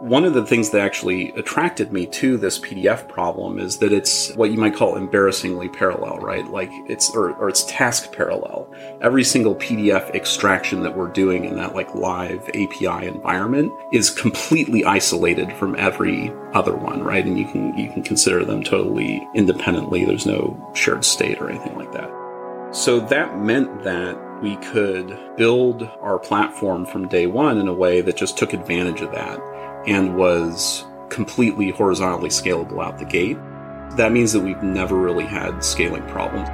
One of the things that actually attracted me to this PDF problem is that it's what you might call embarrassingly parallel, right? Like it's, or, or it's task parallel. Every single PDF extraction that we're doing in that like live API environment is completely isolated from every other one, right? And you can, you can consider them totally independently. There's no shared state or anything like that. So that meant that we could build our platform from day one in a way that just took advantage of that and was completely horizontally scalable out the gate. That means that we've never really had scaling problems.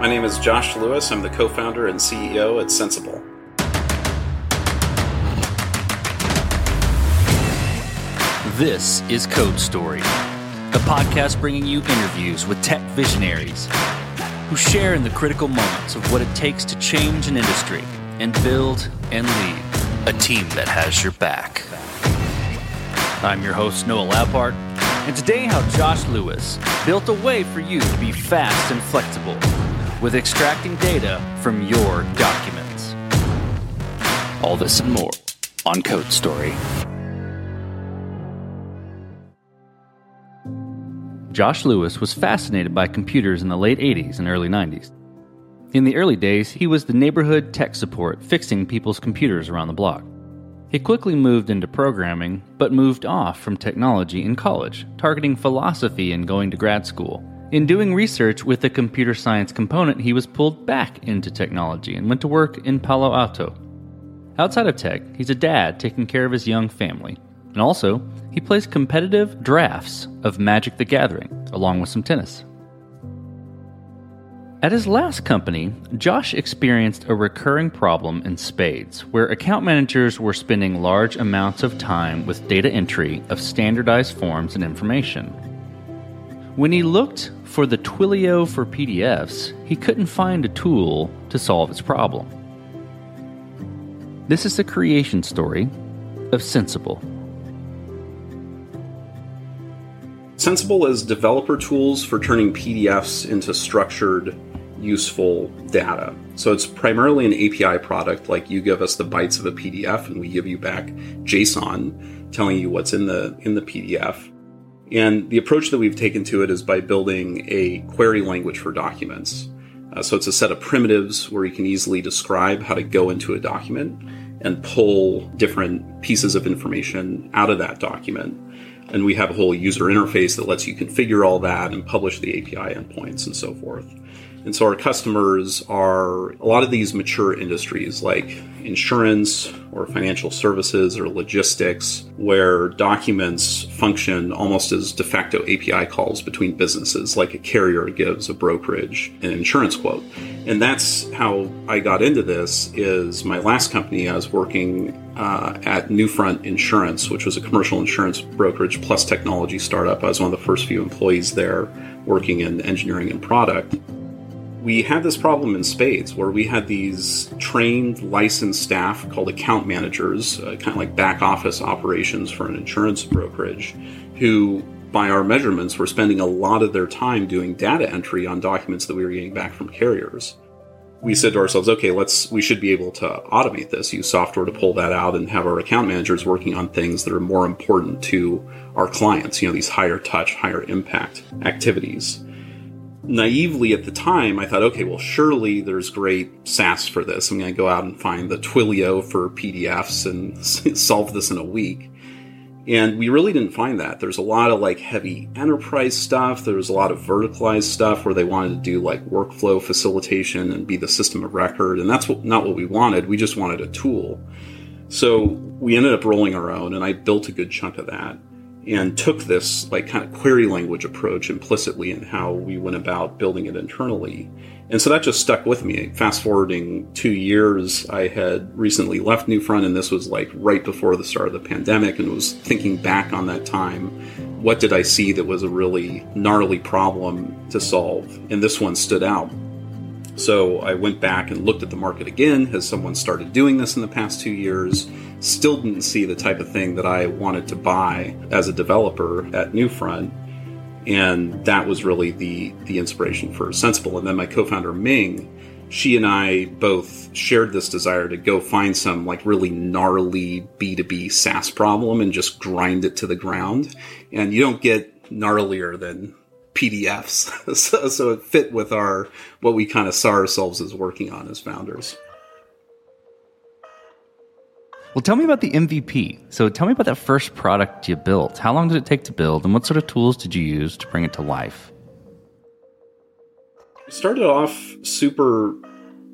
My name is Josh Lewis. I'm the co founder and CEO at Sensible. This is Code Story, a podcast bringing you interviews with tech visionaries who share in the critical moments of what it takes to change an industry and build and lead a team that has your back. I'm your host, Noah Labhart, and today how Josh Lewis built a way for you to be fast and flexible with extracting data from your documents. All this and more on Code Story. Josh Lewis was fascinated by computers in the late 80s and early 90s. In the early days, he was the neighborhood tech support fixing people's computers around the block. He quickly moved into programming, but moved off from technology in college, targeting philosophy and going to grad school. In doing research with a computer science component, he was pulled back into technology and went to work in Palo Alto. Outside of tech, he's a dad taking care of his young family. And also, he plays competitive drafts of Magic the Gathering, along with some tennis. At his last company, Josh experienced a recurring problem in spades, where account managers were spending large amounts of time with data entry of standardized forms and information. When he looked for the Twilio for PDFs, he couldn't find a tool to solve his problem. This is the creation story of Sensible. Sensible is developer tools for turning PDFs into structured, useful data. So it's primarily an API product, like you give us the bytes of a PDF and we give you back JSON telling you what's in the in the PDF. And the approach that we've taken to it is by building a query language for documents. Uh, so it's a set of primitives where you can easily describe how to go into a document and pull different pieces of information out of that document and we have a whole user interface that lets you configure all that and publish the API endpoints and so forth. And so our customers are a lot of these mature industries like insurance or financial services or logistics, where documents function almost as de facto API calls between businesses, like a carrier gives a brokerage an insurance quote. And that's how I got into this. Is my last company I was working uh, at Newfront Insurance, which was a commercial insurance brokerage plus technology startup. I was one of the first few employees there working in engineering and product we had this problem in spades where we had these trained licensed staff called account managers uh, kind of like back office operations for an insurance brokerage who by our measurements were spending a lot of their time doing data entry on documents that we were getting back from carriers. We said to ourselves okay let's we should be able to automate this use software to pull that out and have our account managers working on things that are more important to our clients you know these higher touch higher impact activities naively at the time, I thought, okay, well, surely there's great SaaS for this. I'm going to go out and find the Twilio for PDFs and solve this in a week. And we really didn't find that. There's a lot of like heavy enterprise stuff. There was a lot of verticalized stuff where they wanted to do like workflow facilitation and be the system of record. And that's what, not what we wanted. We just wanted a tool. So we ended up rolling our own and I built a good chunk of that and took this like kind of query language approach implicitly in how we went about building it internally. And so that just stuck with me. Fast forwarding two years, I had recently left Newfront, and this was like right before the start of the pandemic, and was thinking back on that time. What did I see that was a really gnarly problem to solve? And this one stood out. So I went back and looked at the market again. Has someone started doing this in the past two years? still didn't see the type of thing that I wanted to buy as a developer at Newfront. And that was really the the inspiration for Sensible. And then my co-founder Ming she and I both shared this desire to go find some like really gnarly B2B SaaS problem and just grind it to the ground. And you don't get gnarlier than PDFs. so, so it fit with our, what we kind of saw ourselves as working on as founders. Well, tell me about the MVP. So tell me about that first product you built. How long did it take to build and what sort of tools did you use to bring it to life? We started off super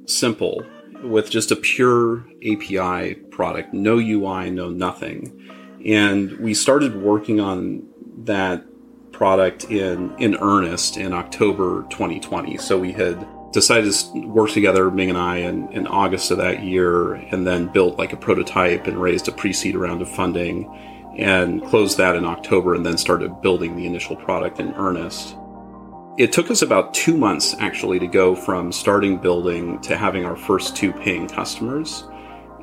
simple with just a pure API product, no UI, no nothing. And we started working on that product in in earnest in October 2020. So we had decided to work together, Ming and I, in, in August of that year, and then built like a prototype and raised a pre-seed round of funding, and closed that in October, and then started building the initial product in earnest. It took us about two months actually to go from starting building to having our first two paying customers.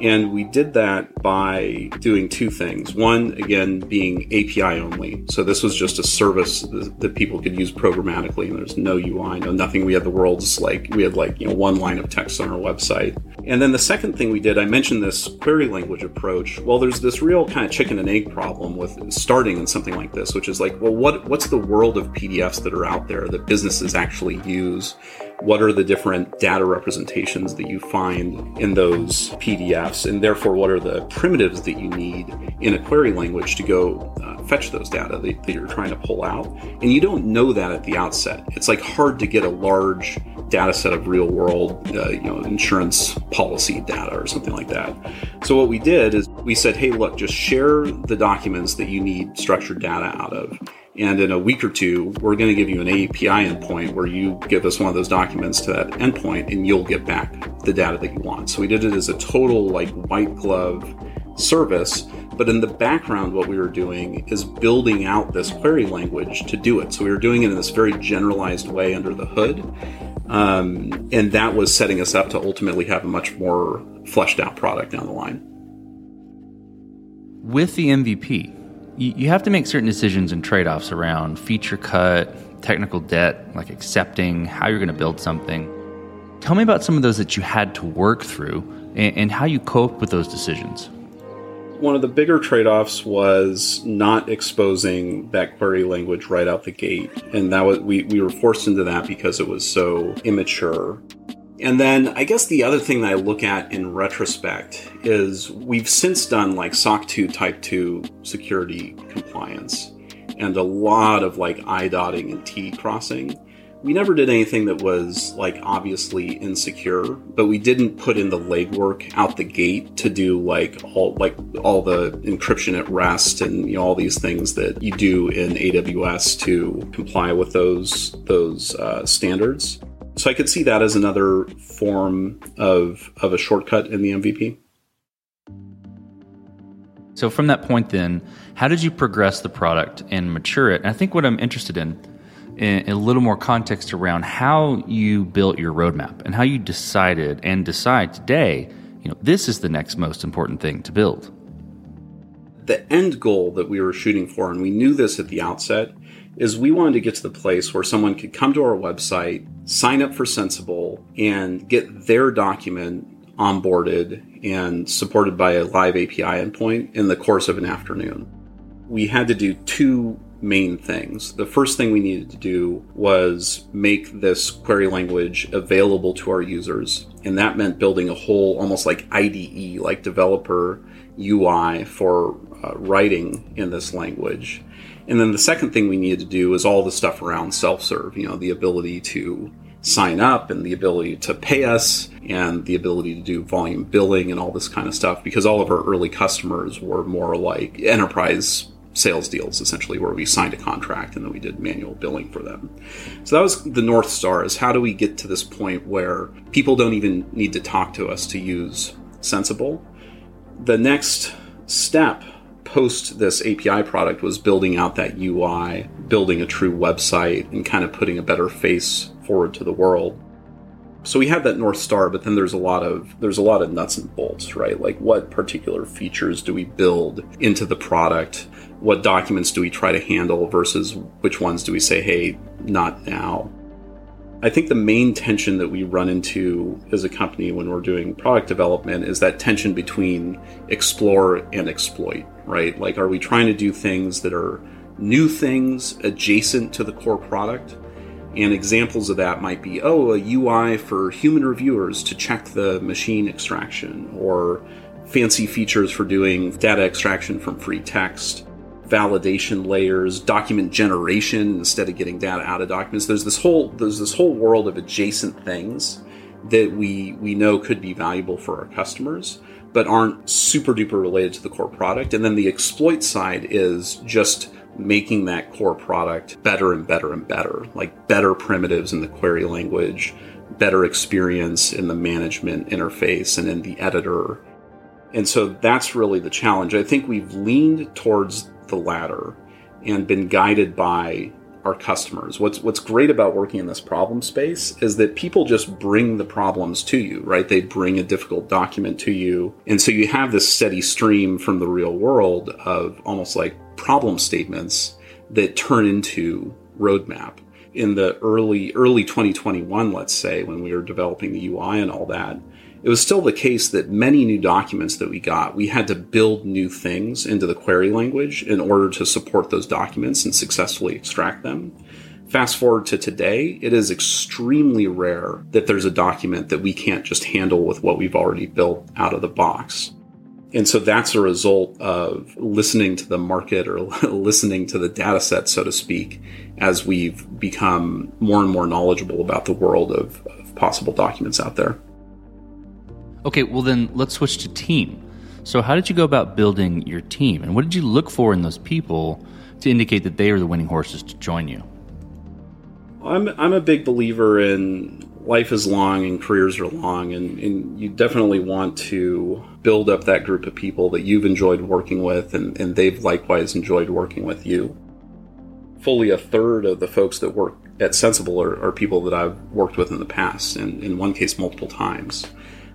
And we did that by doing two things. One, again, being API only. So this was just a service that people could use programmatically, and there's no UI, no nothing. We had the world's like we had like you know one line of text on our website. And then the second thing we did, I mentioned this query language approach. Well, there's this real kind of chicken and egg problem with starting in something like this, which is like, well, what what's the world of PDFs that are out there that businesses actually use? What are the different data representations that you find in those PDFs, and therefore what are the primitives that you need in a query language to go uh, fetch those data that, that, you're trying to pull out. And you don't know that at the outset. It's like hard to get a large data set of real world, uh, you know, insurance policy data or something like that. So what we did is we said, hey, look, just share the documents that you need structured data out of and in a week or two, we're going to give you an API endpoint where you give us one of those documents to that endpoint and you'll get back the data that you want. So we did it as a total like white glove service. But in the background, what we were doing is building out this query language to do it. So we were doing it in this very generalized way under the hood. Um, and that was setting us up to ultimately have a much more fleshed out product down the line. With the MVP, you, you have to make certain decisions and trade offs around feature cut, technical debt, like accepting how you're going to build something. Tell me about some of those that you had to work through and, and how you coped with those decisions. One of the bigger trade offs was not exposing that query language right out the gate. And that was we, we were forced into that because it was so immature. And then I guess the other thing that I look at in retrospect is we've since done like SOC 2 Type 2 security compliance and a lot of like I dotting and T crossing. We never did anything that was like obviously insecure, but we didn't put in the legwork out the gate to do like all like all the encryption at rest and you know, all these things that you do in AWS to comply with those those uh, standards. So I could see that as another form of of a shortcut in the MVP. So from that point then, how did you progress the product and mature it? And I think what I'm interested in, in a little more context around how you built your roadmap and how you decided and decide today, you know, this is the next most important thing to build. The end goal that we were shooting for, and we knew this at the outset, is we wanted to get to the place where someone could come to our website, sign up for Sensible, and get their document onboarded and supported by a live API endpoint in the course of an afternoon. We had to do two main things. The first thing we needed to do was make this query language available to our users, and that meant building a whole almost like IDE, like developer UI for uh, writing in this language. And then the second thing we needed to do is all the stuff around self serve, you know, the ability to sign up and the ability to pay us and the ability to do volume billing and all this kind of stuff because all of our early customers were more like enterprise sales deals essentially where we signed a contract and then we did manual billing for them. So that was the north star is how do we get to this point where people don't even need to talk to us to use Sensible? The next step post this API product was building out that UI, building a true website, and kind of putting a better face forward to the world. So we have that north star, but then there's a lot of there's a lot of nuts and bolts, right? Like what particular features do we build into the product? What documents do we try to handle versus which ones do we say, hey, not now? I think the main tension that we run into as a company when we're doing product development is that tension between explore and exploit, right? Like, are we trying to do things that are new things adjacent to the core product? And examples of that might be, oh, a UI for human reviewers to check the machine extraction, or fancy features for doing data extraction from free text, validation layers, document generation instead of getting data out of documents. There's this whole there's this whole world of adjacent things that we we know could be valuable for our customers, but aren't super duper related to the core product. And then the exploit side is just making that core product better and better and better, like better primitives in the query language, better experience in the management interface and in the editor. And so that's really the challenge. I think we've leaned towards the latter and been guided by our customers. What's what's great about working in this problem space is that people just bring the problems to you, right? They bring a difficult document to you. And so you have this steady stream from the real world of almost like problem statements that turn into roadmap. In the early early 2021, let's say, when we were developing the UI and all that, it was still the case that many new documents that we got, we had to build new things into the query language in order to support those documents and successfully extract them. Fast forward to today, it is extremely rare that there's a document that we can't just handle with what we've already built out of the box. And so that's a result of listening to the market or listening to the data set, so to speak, as we've become more and more knowledgeable about the world of, of possible documents out there. Okay, well then let's switch to team. So, how did you go about building your team, and what did you look for in those people to indicate that they are the winning horses to join you? I'm I'm a big believer in life is long and careers are long, and, and you definitely want to build up that group of people that you've enjoyed working with, and, and they've likewise enjoyed working with you. Fully a third of the folks that work at Sensible are, are people that I've worked with in the past, and in one case, multiple times.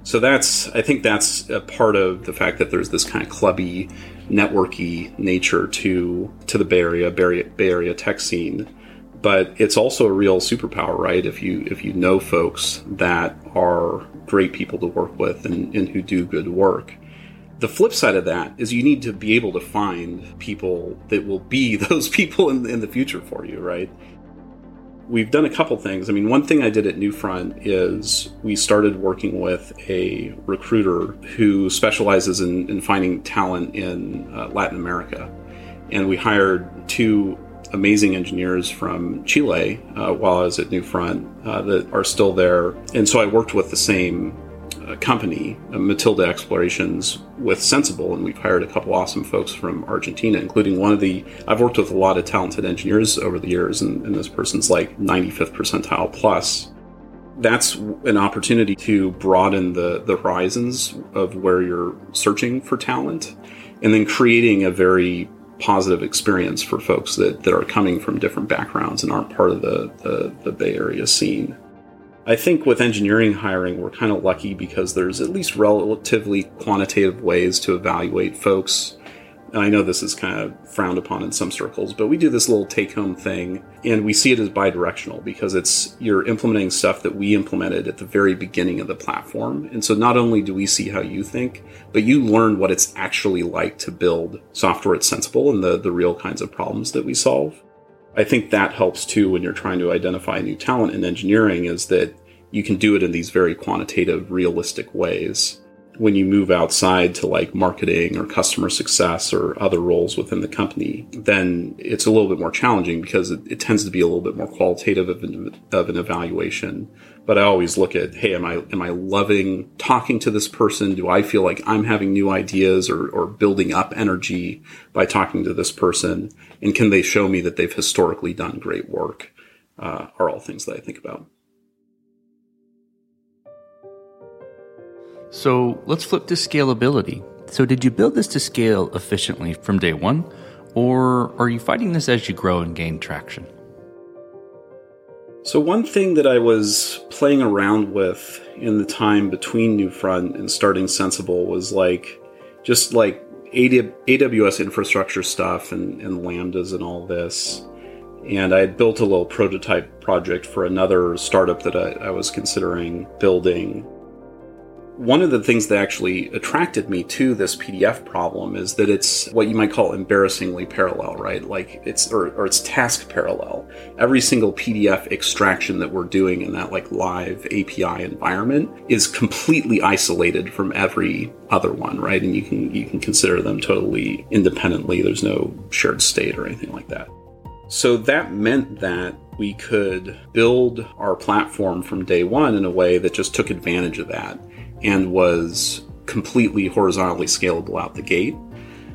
So that's, I think that's a part of the fact that there's this kind of clubby, networky nature to to the Bay Area, Bay Area, tech scene. But it's also a real superpower, right? If you if you know folks that are great people to work with and, and who do good work. The flip side of that is you need to be able to find people that will be those people in, in the future for you, right? We've done a couple things. I mean, one thing I did at Newfront is we started working with a recruiter who specializes in, in finding talent in uh, Latin America. And we hired two amazing engineers from Chile uh, while I was at Newfront uh, that are still there. And so I worked with the same company, uh, Matilda Explorations, with Sensible, and we've hired a couple awesome folks from Argentina, including one of the. I've worked with a lot of talented engineers over the years, and, and this person's like 95th percentile plus. That's an opportunity to broaden the, the horizons of where you're searching for talent, and then creating a very positive experience for folks that, that are coming from different backgrounds and aren't part of the, the, the Bay Area scene. I think with engineering hiring, we're kind of lucky because there's at least relatively quantitative ways to evaluate folks. And I know this is kind of frowned upon in some circles, but we do this little take home thing and we see it as bidirectional because it's you're implementing stuff that we implemented at the very beginning of the platform. And so not only do we see how you think, but you learn what it's actually like to build software that's sensible and the, the real kinds of problems that we solve. I think that helps too when you're trying to identify new talent in engineering is that you can do it in these very quantitative, realistic ways. When you move outside to like marketing or customer success or other roles within the company, then it's a little bit more challenging because it, it tends to be a little bit more qualitative of an, of an evaluation. But I always look at, hey, am I am I loving talking to this person? Do I feel like I'm having new ideas or, or building up energy by talking to this person? and can they show me that they've historically done great work uh, are all things that I think about. So let's flip to scalability. So, did you build this to scale efficiently from day one, or are you fighting this as you grow and gain traction? So, one thing that I was playing around with in the time between Newfront and starting Sensible was like just like AWS infrastructure stuff and, and lambdas and all this. And I had built a little prototype project for another startup that I, I was considering building one of the things that actually attracted me to this PDF problem is that it's what you might call embarrassingly parallel, right? Like it's or, or it's task parallel. Every single PDF extraction that we're doing in that like live API environment is completely isolated from every other one, right? And you can you can consider them totally independently. There's no shared state or anything like that. So that meant that we could build our platform from day one in a way that just took advantage of that and was completely horizontally scalable out the gate.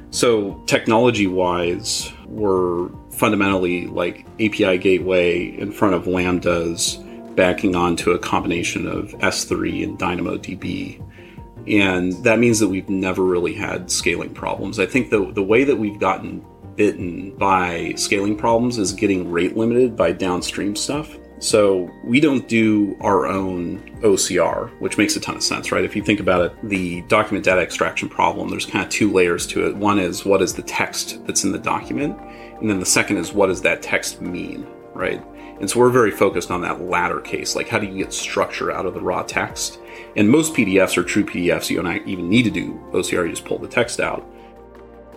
So, technology wise, we're fundamentally like API gateway in front of Lambdas, backing onto a combination of S3 and DynamoDB. And that means that we've never really had scaling problems. I think the, the way that we've gotten bitten by scaling problems is getting rate limited by downstream stuff. So we don't do our own OCR, which makes a ton of sense, right? If you think about it, the document data extraction problem, there's kind of two layers to it. One is what is the text that's in the document? And then the second is what does that text mean, right? And so we're very focused on that latter case. Like, how do you get structure out of the raw text? And most PDFs are true PDFs. You don't even need to do OCR, you just pull the text out.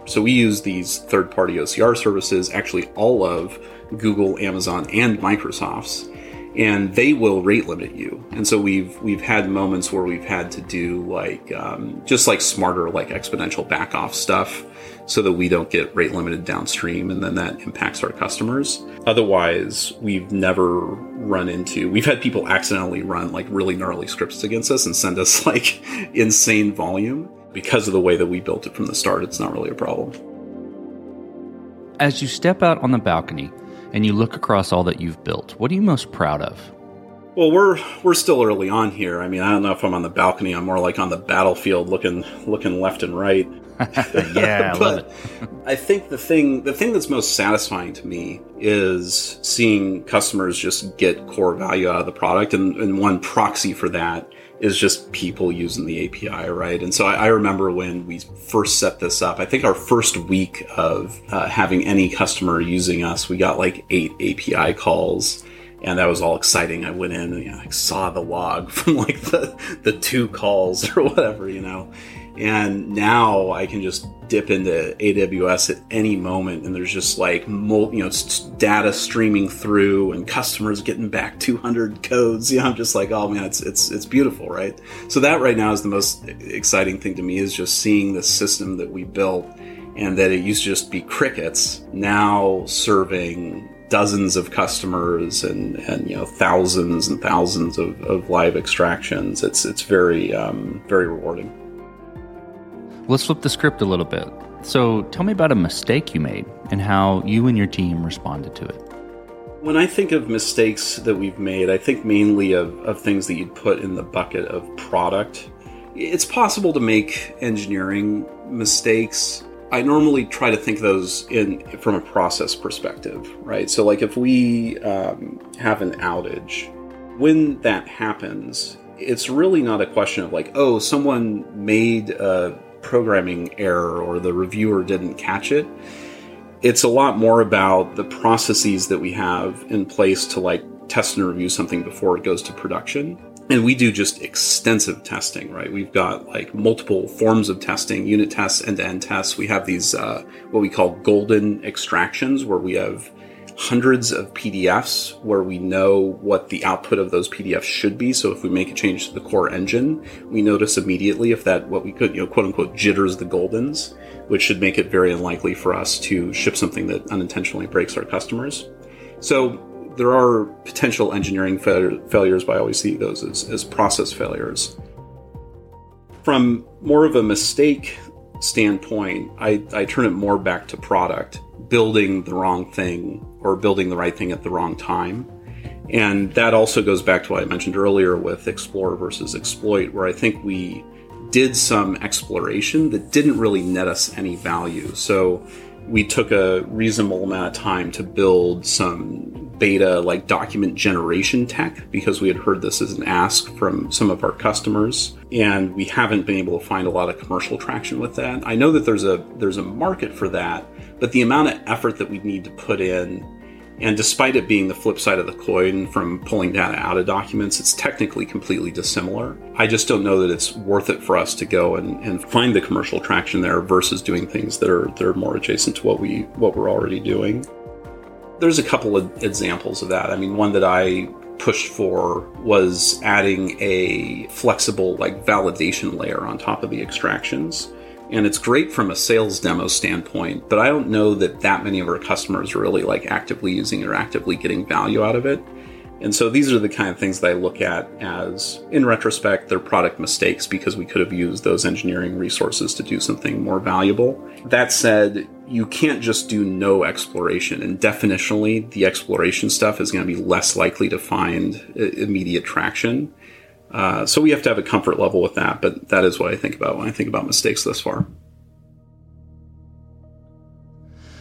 So we use these third party OCR services, actually, all of Google, Amazon, and Microsoft's and they will rate limit you. And so we've we've had moments where we've had to do like um, just like smarter like exponential back off stuff so that we don't get rate limited downstream and then that impacts our customers. Otherwise, we've never run into we've had people accidentally run like really gnarly scripts against us and send us like insane volume because of the way that we built it from the start. It's not really a problem. As you step out on the balcony, and you look across all that you've built, what are you most proud of? Well, we're we're still early on here. I mean, I don't know if I'm on the balcony. I'm more like on the battlefield, looking looking left and right. yeah, I love it. I think the thing the thing that's most satisfying to me is seeing customers just get core value out of the product, and, and one proxy for that is just people using the API, right? And so I, I, remember when we first set this up, I think our first week of uh, having any customer using us, we got like eight API calls. And that was all exciting. I went in and you know, I saw the log from like the, the two calls or whatever, you know. And now I can just dip into AWS at any moment, and there's just like you know data streaming through, and customers getting back 200 codes. You know, I'm just like, oh man, it's it's it's beautiful, right? So that right now is the most exciting thing to me is just seeing the system that we built, and that it used to just be crickets, now serving dozens of customers and, and you know thousands and thousands of, of live extractions. It's it's very um, very rewarding. Let's flip the script a little bit. So, tell me about a mistake you made and how you and your team responded to it. When I think of mistakes that we've made, I think mainly of, of things that you'd put in the bucket of product. It's possible to make engineering mistakes. I normally try to think those in from a process perspective, right? So, like if we um, have an outage, when that happens, it's really not a question of like, oh, someone made a programming error or the reviewer didn't catch it. It's a lot more about the processes that we have in place to like test and review something before it goes to production. And we do just extensive testing, right? We've got like multiple forms of testing, unit tests, end to end tests. We have these, uh, what we call golden extractions, where we have hundreds of PDFs where we know what the output of those PDFs should be. So if we make a change to the core engine, we notice immediately if that what we could, you know, quote unquote jitters the goldens, which should make it very unlikely for us to ship something that unintentionally breaks our customers. So there are potential engineering fa- failures, but I always see those as, as process failures. From more of a mistake standpoint, I, I turn it more back to product building the wrong thing or building the right thing at the wrong time. And that also goes back to what I mentioned earlier with explore versus exploit, where I think we did some exploration that didn't really net us any value. So we took a reasonable amount of time to build some beta like document generation tech because we had heard this as an ask from some of our customers and we haven't been able to find a lot of commercial traction with that. I know that there's a there's a market for that, but the amount of effort that we need to put in And despite it being the flip side of the coin from pulling data out of documents, it's technically completely dissimilar. I just don't know that it's worth it for us to go and, and find the commercial traction there versus doing things that are that are more adjacent to what we what we're already doing. There's a couple of examples of that. I mean, one that I pushed for was adding a flexible like validation layer on top of the extractions and it's great from a sales demo standpoint but i don't know that that many of our customers are really like actively using it or actively getting value out of it. And so these are the kind of things that i look at as in retrospect they're product mistakes because we could have used those engineering resources to do something more valuable. That said you can't just do no exploration and definitionally the exploration stuff is going to be less likely to find immediate traction uh, so we have to have a comfort level with that, but that is what I think about when I think about mistakes thus far.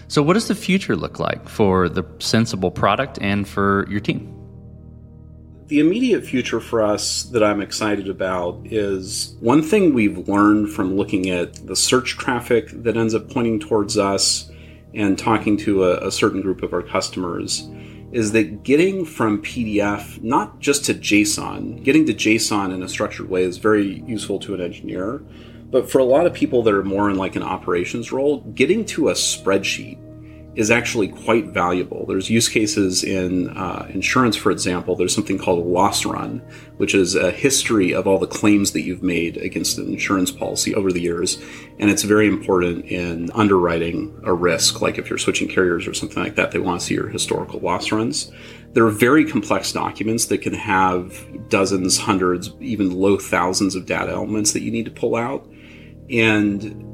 So, what does the future look like for the sensible product and for your team? The immediate future for us that I'm excited about is one thing we've learned from looking at the search traffic that ends up pointing towards us and talking to a, a certain group of our customers is that getting from PDF not just to JSON, getting to JSON in a structured way is very useful to an engineer. But for a lot of people that are more in like an operations role, getting to a spreadsheet is actually quite valuable. There's use cases in uh, insurance, for example. There's something called a loss run, which is a history of all the claims that you've made against an insurance policy over the years. And it's very important in underwriting a risk, like if you're switching carriers or something like that, they want to see your historical loss runs. They're very complex documents that can have dozens, hundreds, even low thousands of data elements that you need to pull out. And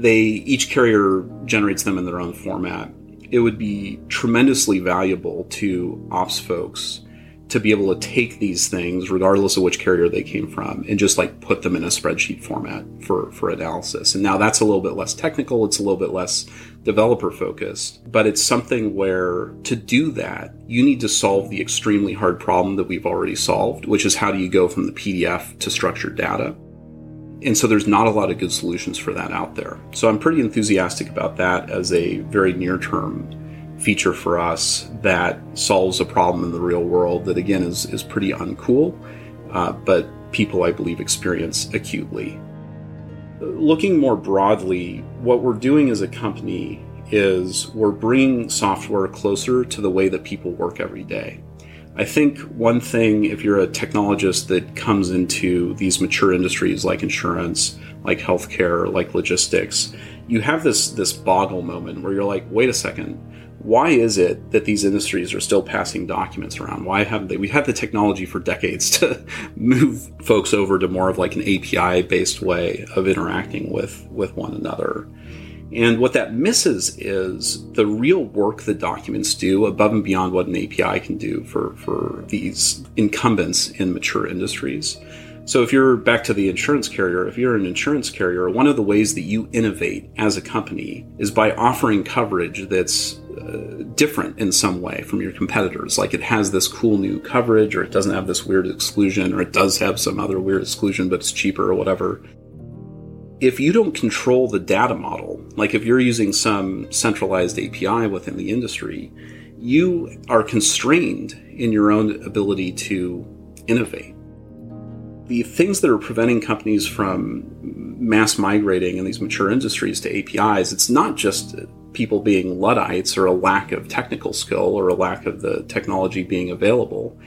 they each carrier generates them in their own format. It would be tremendously valuable to ops folks to be able to take these things, regardless of which carrier they came from, and just like put them in a spreadsheet format for, for analysis. And now that's a little bit less technical, it's a little bit less developer focused, but it's something where to do that, you need to solve the extremely hard problem that we've already solved, which is how do you go from the PDF to structured data? And so there's not a lot of good solutions for that out there. So I'm pretty enthusiastic about that as a very near term feature for us that solves a problem in the real world that, again, is, is pretty uncool, uh, but people, I believe, experience acutely. Looking more broadly, what we're doing as a company is we're bringing software closer to the way that people work every day. I think one thing, if you're a technologist that comes into these mature industries like insurance, like healthcare, like logistics, you have this this boggle moment where you're like, wait a second, why is it that these industries are still passing documents around? Why haven't they? We've had the technology for decades to move folks over to more of like an API based way of interacting with with one another. And what that misses is the real work that documents do above and beyond what an API can do for, for these incumbents in mature industries. So if you're back to the insurance carrier, if you're an insurance carrier, one of the ways that you innovate as a company is by offering coverage that's uh, different in some way from your competitors. Like it has this cool new coverage, or it doesn't have this weird exclusion, or it does have some other weird exclusion, but it's cheaper or whatever if you don't control the data model, like if you're using some centralized API within the industry, you are constrained in your own ability to innovate. The things that are preventing companies from mass migrating in these mature industries to APIs, it's not just people being Luddites or a lack of technical skill or a lack of the technology being available.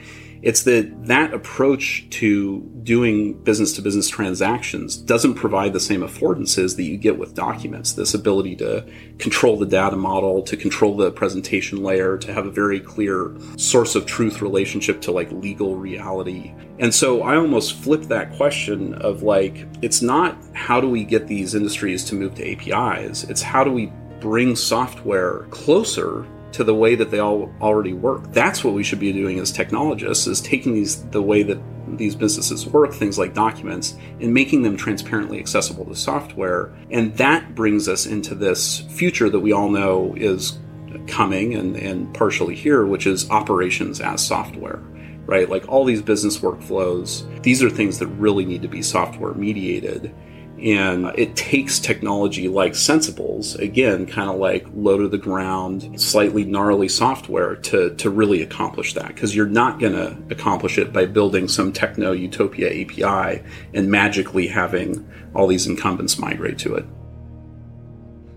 It's that that approach to doing business to business transactions doesn't provide the same affordances that you get with documents. This ability to control the data model, to control the presentation layer, to have a very clear source of truth relationship to like legal reality. And so I almost flip that question of like, it's not how do we get these industries to move to APIs, it's how do we bring software closer to the way that they all already work. That's what we should be doing as technologists is taking these the way that these businesses work, things like documents, and making them transparently accessible to software. And that brings us into this future that we all know is coming and, and partially here, which is operations as software. Right? Like all these business workflows, these are things that really need to be software mediated And it takes technology like Sensibles, again, kind of like low to the ground, slightly gnarly software to, to really accomplish that. Because you're not going to accomplish it by building some techno utopia API and magically having all these incumbents migrate to it.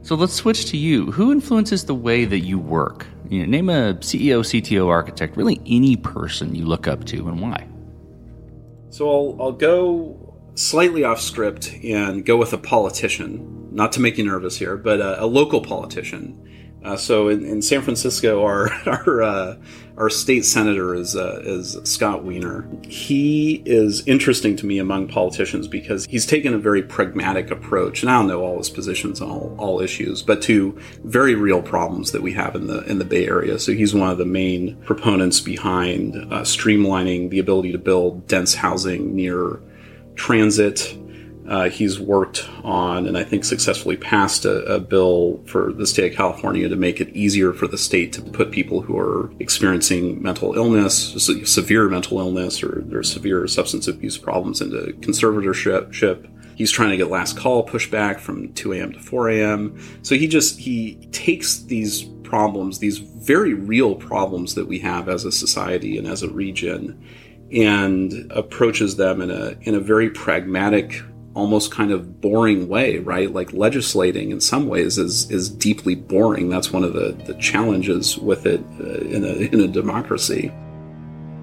So let's switch to you. Who influences the way that you work? You know, name a CEO, CTO, architect, really any person you look up to and why. So I'll, I'll go slightly off script and go with a politician, not to make you nervous here, but a, a local politician uh, so in, in, San Francisco, our our uh, our state senator is uh, is Scott Wiener. He is interesting to me among politicians because he's taken a very pragmatic approach, and I don't know all his positions on all, all issues, but to very real problems that we have in the in the Bay Area. So he's one of the main proponents behind uh, streamlining the ability to build dense housing near transit uh, he's worked on and I think successfully passed a, a, bill for the state of California to make it easier for the state to put people who are experiencing mental illness, severe mental illness, or their severe substance abuse problems into conservatorship. He's trying to get last call pushed back from 2 a.m. to 4 a.m. So he just he takes these problems, these very real problems that we have as a society and as a region, and approaches them in a in a very pragmatic almost kind of boring way, right? Like legislating in some ways is is deeply boring. That's one of the, the challenges with it uh, in a in a democracy.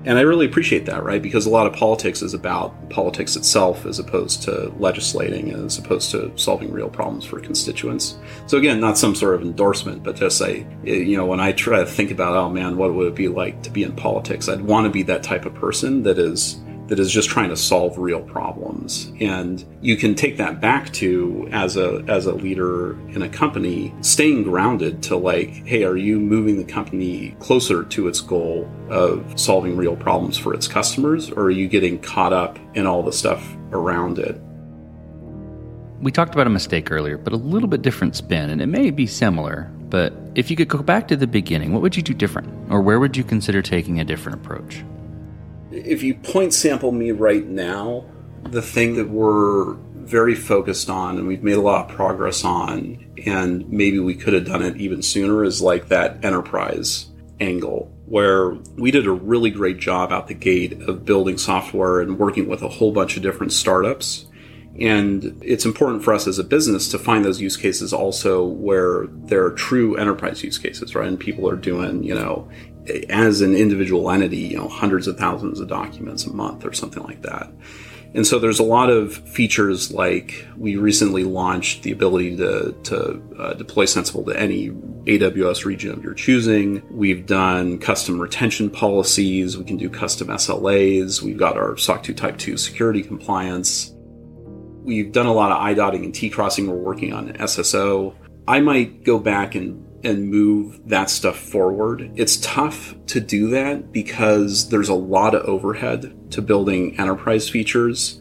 And I really appreciate that, right? Because a lot of politics is about politics itself as opposed to legislating, as opposed to solving real problems for constituents. So again, not some sort of endorsement, but just say, eh, you know, when I try to think about, oh man, what would it be like to be in politics? I'd want to be that type of person that is that is just trying to solve real problems. And you can take that back to as a as a leader in a company, staying grounded to like, hey, are you moving the company closer to its goal of solving real problems for its customers, or are you getting caught up in all the stuff around it? We talked about a mistake earlier, but a little bit different spin, and it may be similar. But if you could go back to the beginning, what would you do different? Or where would you consider taking a different approach? If you point sample me right now, the thing that we're very focused on and we've made a lot of progress on, and maybe we could have done it even sooner, is like that enterprise angle where we did a really great job out the gate of building software and working with a whole bunch of different startups. And it's important for us as a business to find those use cases also where there are true enterprise use cases, right? And people are doing, you know, as an individual entity, you know, hundreds of thousands of documents a month or something like that. And so there's a lot of features like we recently launched the ability to, to uh, deploy Sensible to any AWS region of your choosing. We've done custom retention policies. We can do custom SLAs. We've got our SOC 2 Type 2 security compliance. We've done a lot of I-dotting and T-crossing. We're working on SSO. I might go back and and move that stuff forward. It's tough to do that because there's a lot of overhead to building enterprise features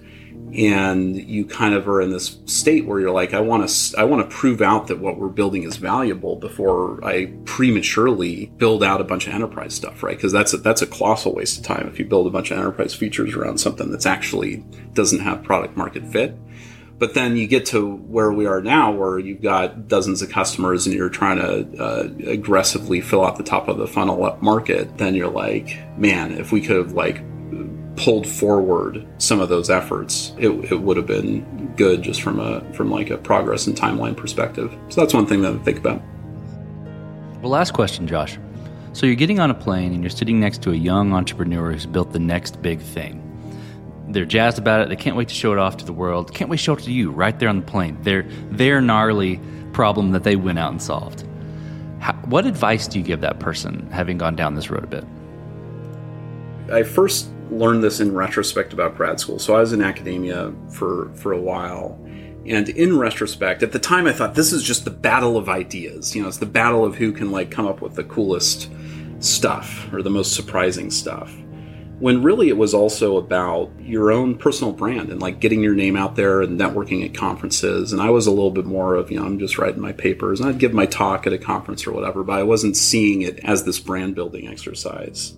and you kind of are in this state where you're like I want to I want to prove out that what we're building is valuable before I prematurely build out a bunch of enterprise stuff, right? Because that's a, that's a colossal waste of time if you build a bunch of enterprise features around something that's actually doesn't have product market fit. But then you get to where we are now, where you've got dozens of customers and you're trying to uh, aggressively fill out the top of the funnel up market. Then you're like, man, if we could have like pulled forward some of those efforts, it, it would have been good just from a from like a progress and timeline perspective. So that's one thing that I think about. Well, last question, Josh. So you're getting on a plane and you're sitting next to a young entrepreneur who's built the next big thing they're jazzed about it. They can't wait to show it off to the world. Can't wait to show it to you right there on the plane. Their their gnarly problem that they went out and solved. How, what advice do you give that person, having gone down this road a bit? I first learned this in retrospect about grad school. So I was in academia for for a while. And in retrospect, at the time I thought this is just the battle of ideas. You know, it's the battle of who can like come up with the coolest stuff or the most surprising stuff when really it was also about your own personal brand and like getting your name out there and networking at conferences. And I was a little bit more of, you know, I'm just writing my papers and I'd give my talk at a conference or whatever, but I wasn't seeing it as this brand building exercise.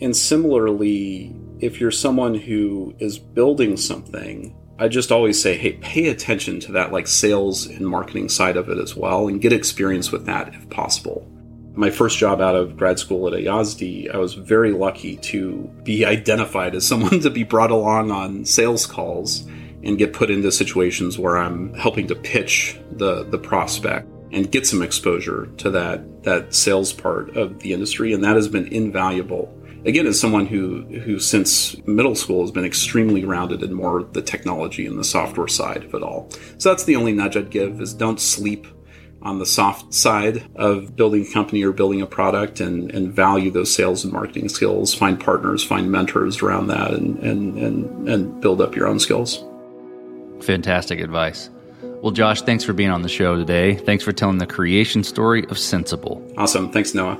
And similarly, if you're someone who is building something I just always say, hey, pay attention to that like sales and marketing side of it as well and get experience with that if possible. My first job out of grad school at IASD, I was very lucky to be identified as someone to be brought along on sales calls and get put into situations where I'm helping to pitch the, the prospect and get some exposure to that, that sales part of the industry. And that has been invaluable again, as someone who who since middle school has been extremely rounded in more the technology and the software side of it all. So that's the only nudge I'd give is don't sleep on the soft side of building a company or building a product and, and value those sales and marketing skills, find partners, find mentors around that and, and, and, and build up your own skills. Fantastic advice. Well, Josh, thanks for being on the show today. Thanks for telling the creation story of Sensible. Awesome. Thanks, Noah.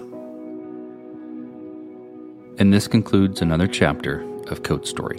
And this concludes another chapter of Code Story.